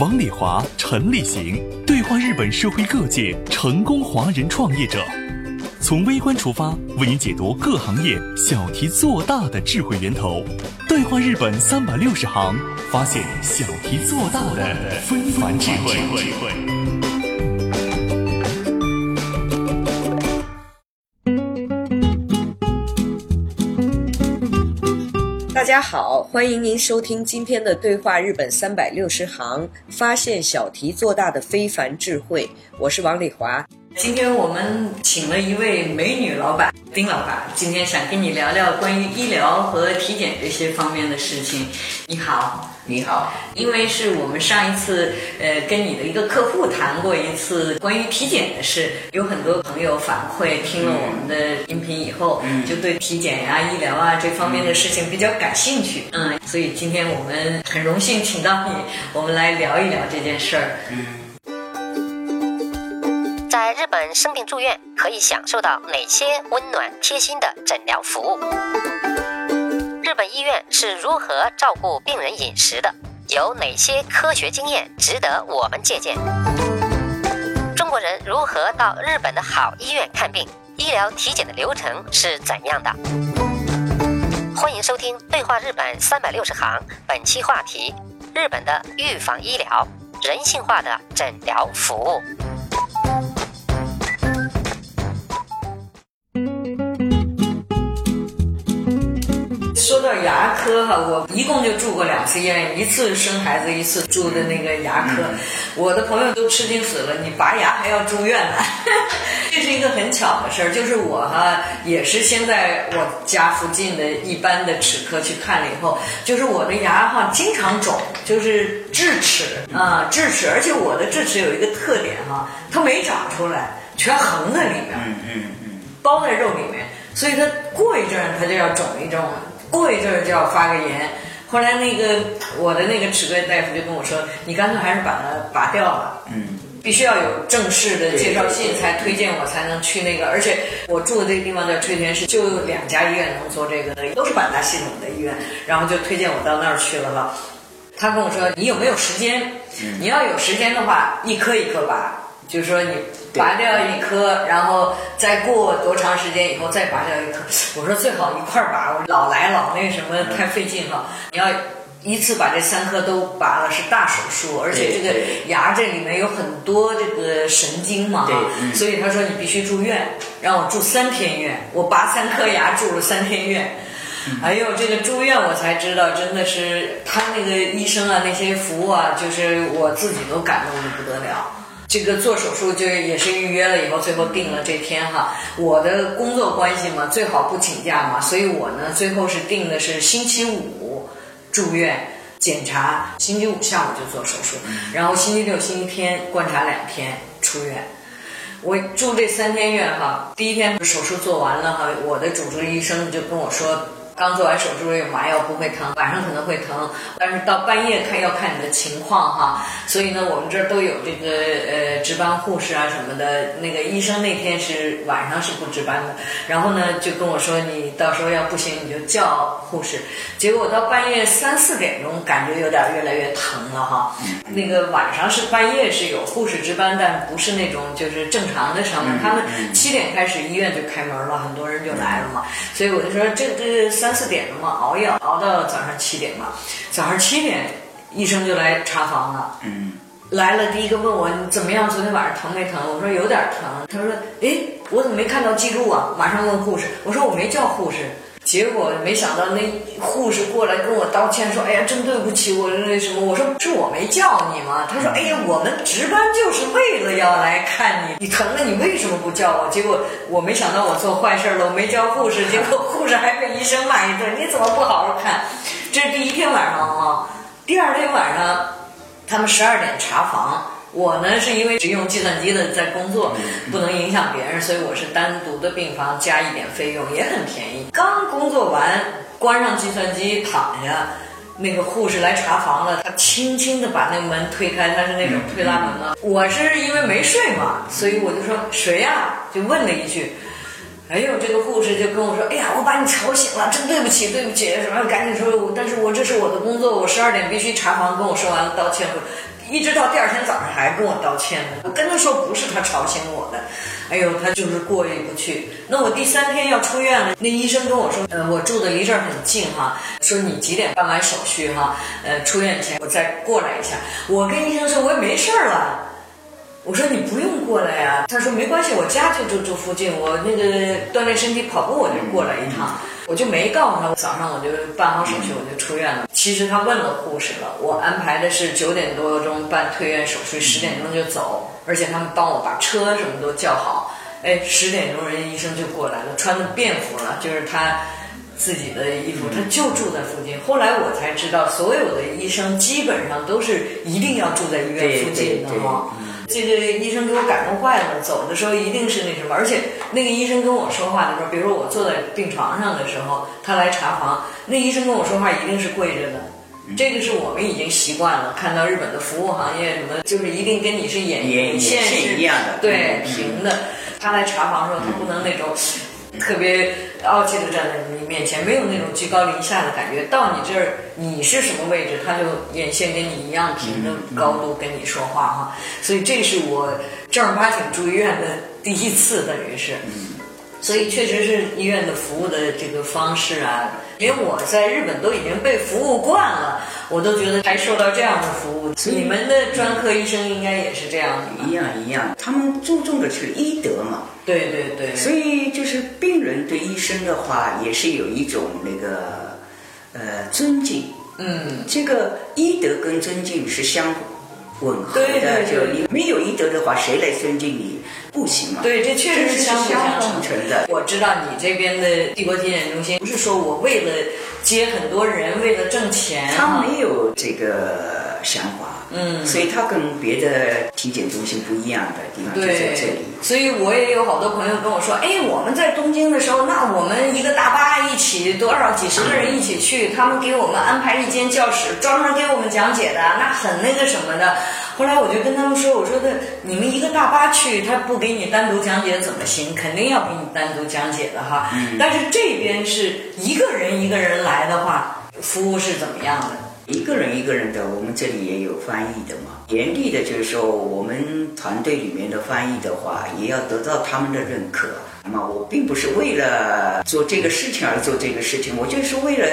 王礼华、陈立行对话日本社会各界成功华人创业者，从微观出发，为您解读各行业小题做大的智慧源头。对话日本三百六十行，发现小题做大的非凡智慧。大家好，欢迎您收听今天的对话日本三百六十行，发现小题做大的非凡智慧。我是王丽华。今天我们请了一位美女老板丁老板，今天想跟你聊聊关于医疗和体检这些方面的事情。你好。你好，因为是我们上一次呃跟你的一个客户谈过一次关于体检的事，有很多朋友反馈听了我们的音频以后，嗯就对体检呀、医疗啊这方面的事情比较感兴趣。嗯，所以今天我们很荣幸请到你，我们来聊一聊这件事儿。嗯，在日本生病住院可以享受到哪些温暖贴心的诊疗服务？日本医院是如何照顾病人饮食的？有哪些科学经验值得我们借鉴？中国人如何到日本的好医院看病？医疗体检的流程是怎样的？欢迎收听《对话日本三百六十行》，本期话题：日本的预防医疗，人性化的诊疗服务。说到牙科哈，我一共就住过两次医院，一次生孩子，一次住的那个牙科。我的朋友都吃惊死了，你拔牙还要住院呢？这是一个很巧的事儿，就是我哈也是先在我家附近的一般的齿科去看了以后，就是我的牙哈经常肿，就是智齿啊智齿，而且我的智齿有一个特点哈，它没长出来，全横在里面，嗯嗯嗯，包在肉里面，所以它过一阵儿它就要肿一肿。过一阵儿就要发个炎，后来那个我的那个齿科大夫就跟我说：“你干脆还是把它拔掉吧。”嗯，必须要有正式的介绍信才推荐我才能去那个，而且我住的这个地方叫吹田市，就两家医院能做这个的，都是板大系统的医院，然后就推荐我到那儿去了哈。他跟我说：“你有没有时间？你要有时间的话，一颗一颗拔。”就是说，你拔掉一颗，然后再过多长时间以后再拔掉一颗？我说最好一块儿拔，我老来老那什么太费劲了。你要一次把这三颗都拔了是大手术，而且这个牙这里面有很多这个神经嘛，所以他说你必须住院，让我住三天院。我拔三颗牙住了三天院，哎呦，这个住院我才知道，真的是他那个医生啊，那些服务啊，就是我自己都感动的不得了。这个做手术就也是预约了以后，最后定了这天哈。我的工作关系嘛，最好不请假嘛，所以我呢最后是定的是星期五住院检查，星期五下午就做手术，然后星期六、星期天观察两天出院。我住这三天院哈，第一天手术做完了哈，我的主治医生就跟我说。刚做完手术有麻药不会疼，晚上可能会疼，但是到半夜看要看你的情况哈。所以呢，我们这儿都有这个呃值班护士啊什么的。那个医生那天是晚上是不值班的，然后呢就跟我说，你到时候要不行你就叫护士。结果我到半夜三四点钟，感觉有点越来越疼了哈。那个晚上是半夜是有护士值班，但不是那种就是正常的上班。他们七点开始医院就开门了，很多人就来了嘛。所以我就说这这。三四点了嘛，熬夜熬到早上七点嘛。早上七点，医生就来查房了。嗯，来了第一个问我你怎么样？昨天晚上疼没疼？我说有点疼。他说：“哎，我怎么没看到记录啊？”马上问护士。我说我没叫护士。结果没想到那护士过来跟我道歉说：“哎呀，真对不起，我那什么。”我说：“是我没叫你吗？”他说：“哎呀，我们值班就是为了要来看你，你疼了，你为什么不叫我？”结果我没想到我做坏事了，我没叫护士，结果护士还被医生骂一顿：“你怎么不好好看？”这是第一天晚上啊，第二天晚上，他们十二点查房，我呢是因为只用计算机的在工作，不能影响别人，所以我是单独的病房加一点费用，也很便宜。刚工作完，关上计算机躺下，那个护士来查房了，他轻轻的把那个门推开，他是那种推拉门嘛。我是因为没睡嘛，所以我就说谁呀？就问了一句。哎呦，这个护士就跟我说：“哎呀，我把你吵醒了，真对不起，对不起，什么赶紧说，但是我这是我的工作，我十二点必须查房。”跟我说完了，道歉，一直到第二天早上还跟我道歉呢。我跟他说不是他吵醒我的，哎呦，他就是过意不去。那我第三天要出院了，那医生跟我说：“呃，我住的离这儿很近哈，说你几点办完手续哈？呃，出院前我再过来一下。”我跟医生说：“我也没事儿了。”我说你不用过来呀，他说没关系，我家就住住附近，我那个锻炼身体跑步我就过来一趟，我就没告诉他，早上我就办好手续我就出院了。其实他问了护士了，我安排的是九点多钟办退院手续，十点钟就走，而且他们帮我把车什么都叫好，哎，十点钟人家医生就过来了，穿的便服了，就是他自己的衣服，他就住在附近。后来我才知道，所有的医生基本上都是一定要住在医院附近的哈。这个医生给我感动坏了，走的时候一定是那什么，而且那个医生跟我说话的时候，比如说我坐在病床上的时候，他来查房，那医生跟我说话一定是跪着的，这个是我们已经习惯了，看到日本的服务行业什么，就是一定跟你是眼眼线是一样的，对平的。他来查房的时候，他不能那种。特别傲气的站在你面前，没有那种居高临下的感觉。到你这儿，你是什么位置，他就眼线跟你一样平的高度跟你说话哈。所以这是我正儿八经住医院的第一次，等于是。所以确实是医院的服务的这个方式啊，连我在日本都已经被服务惯了，我都觉得还受到这样的服务。你们的专科医生应该也是这样的。一样一样，他们注重的是医德嘛。对对对。所以就是病人对医生的话，也是有一种那个呃尊敬。嗯。这个医德跟尊敬是相吻合的。对对对。就你没有医德的话，谁来尊敬你？不行嘛？对，这确实是相辅相成的。我知道你这边的帝国体检中心，不是说我为了接很多人，为了挣钱，他没有这个想法。嗯，所以他跟别的体检中心不一样的地方就在这里。所以我也有好多朋友跟我说，哎，我们在东京的时候，那我们一个大巴一起多少几十个人一起去，他们给我们安排一间教室，专门给我们讲解的，那很那个什么的。后来我就跟他们说，我说的你们一个大巴去，他不给你单独讲解怎么行？肯定要给你单独讲解的哈。嗯但是这边是一个人一个人来的话，服务是怎么样的？一个人一个人的，我们这里也有翻译的嘛。严厉的就是说，我们团队里面的翻译的话，也要得到他们的认可。那么我并不是为了做这个事情而做这个事情，我就是为了，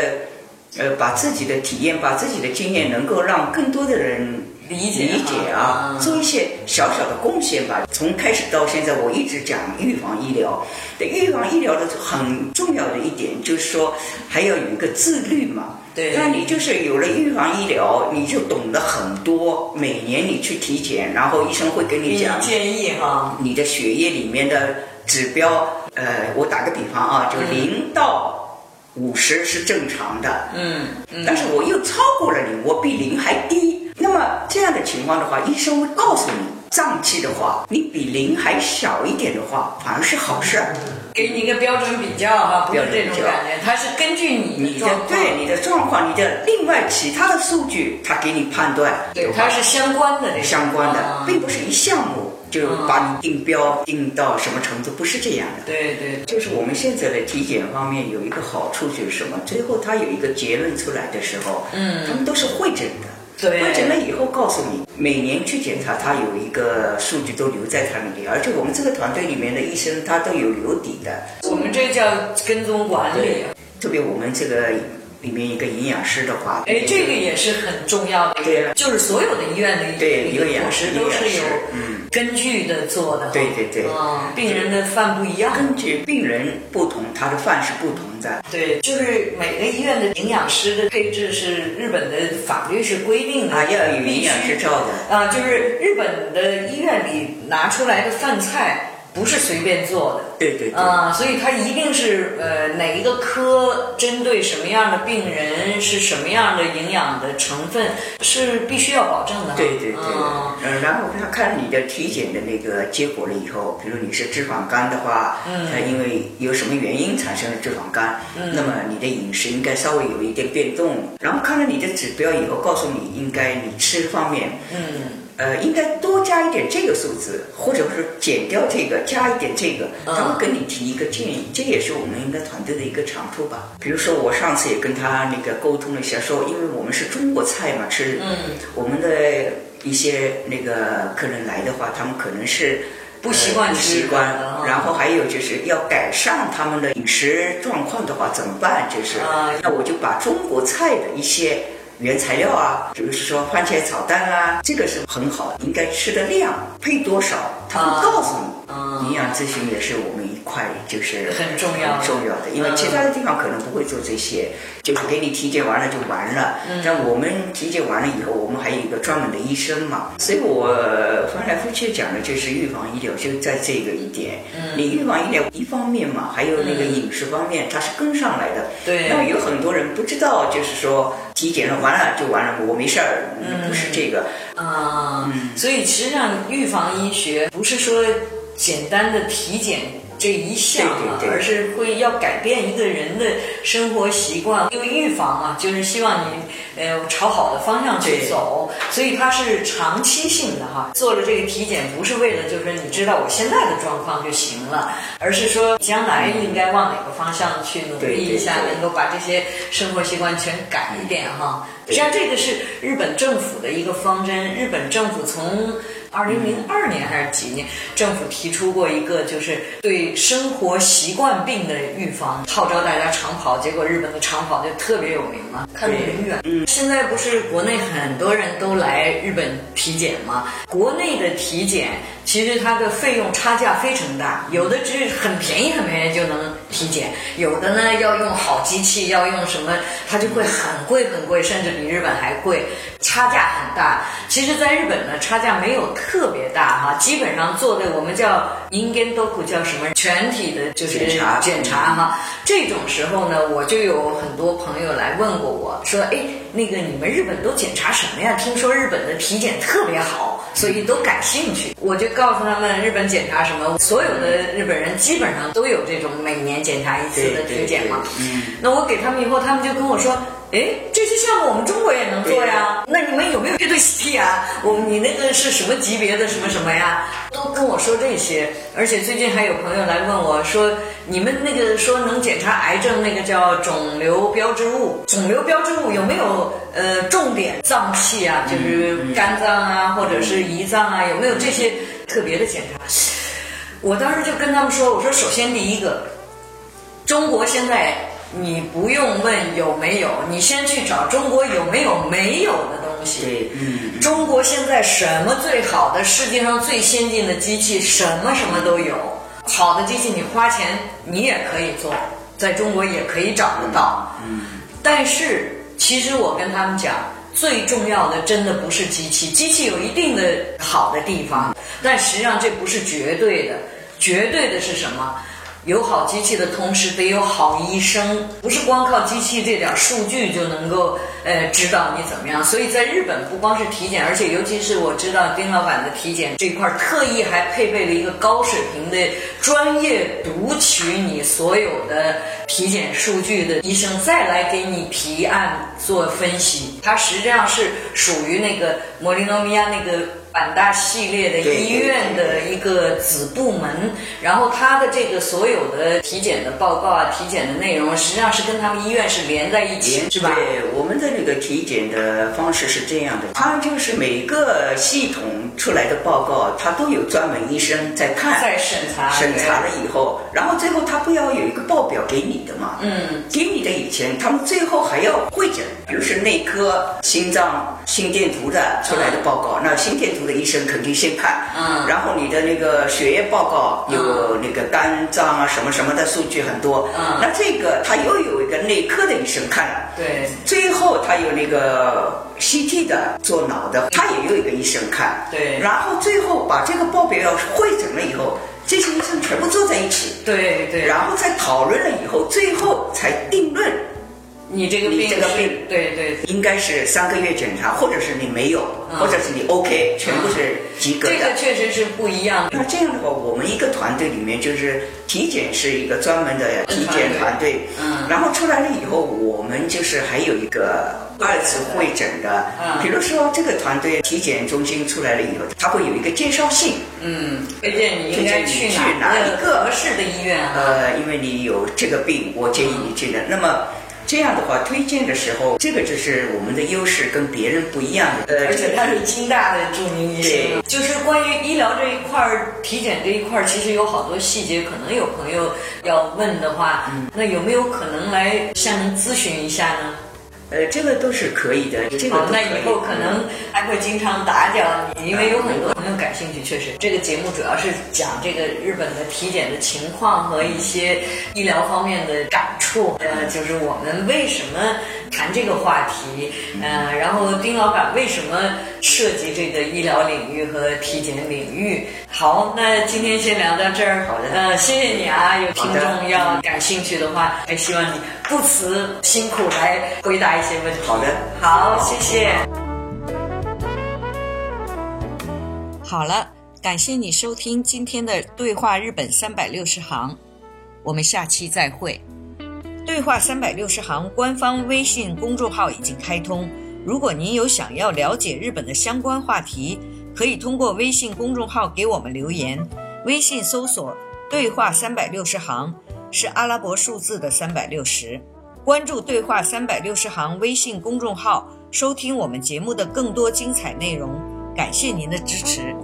呃，把自己的体验、把自己的经验能够让更多的人。理解理解啊，做一些小小的贡献吧。从开始到现在，我一直讲预防医疗。对预防医疗的很重要的一点就是说，还要有一个自律嘛。对。那你就是有了预防医疗，你就懂得很多。每年你去体检，然后医生会跟你讲建议哈，你的血液里面的指标，呃，我打个比方啊，就零到五十是正常的。嗯。但是我又超过了零，我比零还低。那么这样的情况的话，医生会告诉你，脏器的话，你比零还小一点的话，反而是好事儿。给你一个标准比较哈，不是这种感觉，它是根据你的对你的状况，你的另外其他的数据，他给你判断。对，它是相关的，相关的，并不是一项目就把你定标定到什么程度，不是这样的。对对，就是我们现在的体检方面有一个好处就是什么？最后他有一个结论出来的时候，嗯，他们都是会诊的。会诊了以后告诉你，每年去检查，他有一个数据都留在他那里，而且我们这个团队里面的医生他都有留底的。我们这叫跟踪管理，特别我们这个。里面一个营养师的话，哎，这个也是很重要的。对，就是所有的医院的对营养师都是有根据的做的。对对对，啊，病人的饭不一样，根据病人不同，他的饭是不同的。对，就是每个医院的营养师的配置是日本的法律是规定的啊，要有营养师照的啊，就是日本的医院里拿出来的饭菜。不是随便做的。对对对。啊，所以它一定是呃哪一个科针对什么样的病人是什么样的营养的成分是必须要保证的。对对对。嗯。呃，然后他看你的体检的那个结果了以后，比如你是脂肪肝的话，嗯，它因为有什么原因产生了脂肪肝，嗯，那么你的饮食应该稍微有一点变动。然后看了你的指标以后，告诉你应该你吃方面，嗯。呃，应该多加一点这个数字，或者是减掉这个，加一点这个，他会跟你提一个建议，这也是我们一个团队的一个长处吧。比如说，我上次也跟他那个沟通了一下，说，因为我们是中国菜嘛，吃，我们的一些那个客人来的话，他们可能是不习惯吃，习惯，然后还有就是要改善他们的饮食状况的话，怎么办？就是，那我就把中国菜的一些。原材料啊，比如说番茄炒蛋啊，这个是很好，应该吃的量配多少，他会告诉你。营养咨询也是我们一块，就是很重要重要的，因为其他的地方可能不会做这些，就是给你体检完了就完了。但我们体检完了以后，我们还有一个专门的医生嘛，所以我翻来覆去讲的就是预防医疗，就在这个一点。你预防医疗一方面嘛，还有那个饮食方面，它是跟上来的。对。那么有很多人不知道，就是说体检了完了就完了，我没事儿，不是这个。啊，所以实际上预防医学不是说。简单的体检这一项啊，而是会要改变一个人的生活习惯，因为预防嘛，就是希望你呃朝好的方向去走，所以它是长期性的哈。做了这个体检不是为了就是你知道我现在的状况就行了，而是说将来应该往哪个方向去努力一下，能够把这些生活习惯全改一点哈。实际上这个是日本政府的一个方针，日本政府从。二零零二年还是几年，政府提出过一个，就是对生活习惯病的预防，号召大家长跑，结果日本的长跑就特别有名嘛，看得很远。嗯，现在不是国内很多人都来日本体检吗？国内的体检其实它的费用差价非常大，有的只是很便宜很便宜就能体检，有的呢要用好机器，要用什么，它就会很贵很贵，甚至比日本还贵，差价很大。其实，在日本呢，差价没有。特别大哈，基本上做的我们叫应该都不叫什么全体的，就是检查哈。这种时候呢，我就有很多朋友来问过我说，哎，那个你们日本都检查什么呀？听说日本的体检特别好，所以都感兴趣。我就告诉他们，日本检查什么？所有的日本人基本上都有这种每年检查一次的体检嘛。嗯。那我给他们以后，他们就跟我说。哎，这些项目我们中国也能做呀？那你们有没有乐队 CT 啊？我你那个是什么级别的什么什么呀？都跟我说这些。而且最近还有朋友来问我说，你们那个说能检查癌症那个叫肿瘤标志物，肿瘤标志物有没有呃重点脏器啊？就是肝脏啊，或者是胰脏啊，有没有这些特别的检查？我当时就跟他们说，我说首先第一个，中国现在。你不用问有没有，你先去找中国有没有没有的东西。对，嗯。中国现在什么最好的？世界上最先进的机器，什么什么都有。好的机器，你花钱你也可以做，在中国也可以找得到。嗯。但是，其实我跟他们讲，最重要的真的不是机器，机器有一定的好的地方，但实际上这不是绝对的。绝对的是什么？有好机器的同时，得有好医生，不是光靠机器这点数据就能够呃知道你怎么样。所以在日本，不光是体检，而且尤其是我知道丁老板的体检这块，特意还配备了一个高水平的专业读取你所有的体检数据的医生，再来给你提案做分析。它实际上是属于那个摩利诺米亚那个。版大系列的医院的一个子部门，然后他的这个所有的体检的报告啊、体检的内容，实际上是跟他们医院是连在一起，是吧？对，我们的那个体检的方式是这样的，它就是每个系统出来的报告，它都有专门医生在看，在审查，审查了以后，然后最后他不要有一个报表给你的嘛？嗯，以前，他们最后还要会诊，比如是内科、心脏心电图的出来的报告，那心电。图的医生肯定先看，嗯。然后你的那个血液报告有那个肝脏啊什么什么的数据很多，嗯。那这个他又有一个内科的医生看，对。最后他有那个 CT 的做脑的，他也有一个医生看，对。然后最后把这个报表要会诊了以后，这些医生全部坐在一起，对对，然后再讨论了以后，最后才定论。你这个病这个病。对对。应该是三个月检查，或者是你没有，嗯。或者是你 OK，全部是及格的。这个确实是不一样。那这样的话，我们一个团队里面就是体检是一个专门的体检团队，嗯。然后出来了以后，我们就是还有一个二次会诊的，嗯比如说这个团队体检中心出来了以后，它会有一个介绍信，嗯，推荐你应该去哪一个合适的医院啊。呃，因为你有这个病，我建议你去的。那么这样的话，推荐的时候，这个就是我们的优势，跟别人不一样的。呃，而且他是京大的著名医生对，就是关于医疗这一块儿、体检这一块儿，其实有好多细节，可能有朋友要问的话，嗯那有没有可能来向您咨询一下呢？呃，这个都是可以的，这个那以后可能还会经常打搅你，因为有很多朋友感兴趣。确实，这个节目主要是讲这个日本的体检的情况和一些医疗方面的感触。呃，就是我们为什么谈这个话题？呃，然后丁老板为什么涉及这个医疗领域和体检领域？好，那今天先聊到这儿。好的呃，谢谢你啊！有听众要感兴趣的话，还希望你不辞辛苦来回答一些问题。好的好，谢谢。好了，感谢你收听今天的对话日本三百六十行，我们下期再会。对话三百六十行官方微信公众号已经开通，如果您有想要了解日本的相关话题，可以通过微信公众号给我们留言。微信搜索“对话三百六十行”是阿拉伯数字的三百六十。关注“对话三百六十行”微信公众号，收听我们节目的更多精彩内容。感谢您的支持。